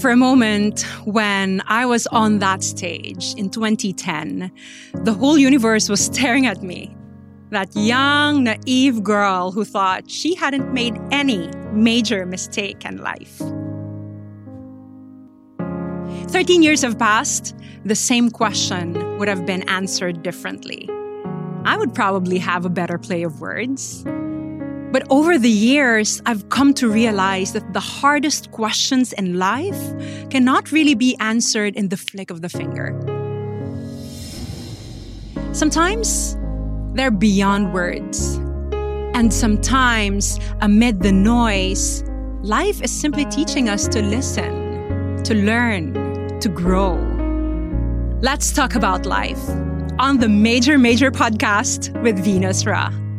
For a moment, when I was on that stage in 2010, the whole universe was staring at me. That young, naive girl who thought she hadn't made any major mistake in life. 13 years have passed, the same question would have been answered differently. I would probably have a better play of words. But over the years, I've come to realize that the hardest questions in life cannot really be answered in the flick of the finger. Sometimes they're beyond words. And sometimes, amid the noise, life is simply teaching us to listen, to learn, to grow. Let's talk about life on the Major Major podcast with Venus Raj.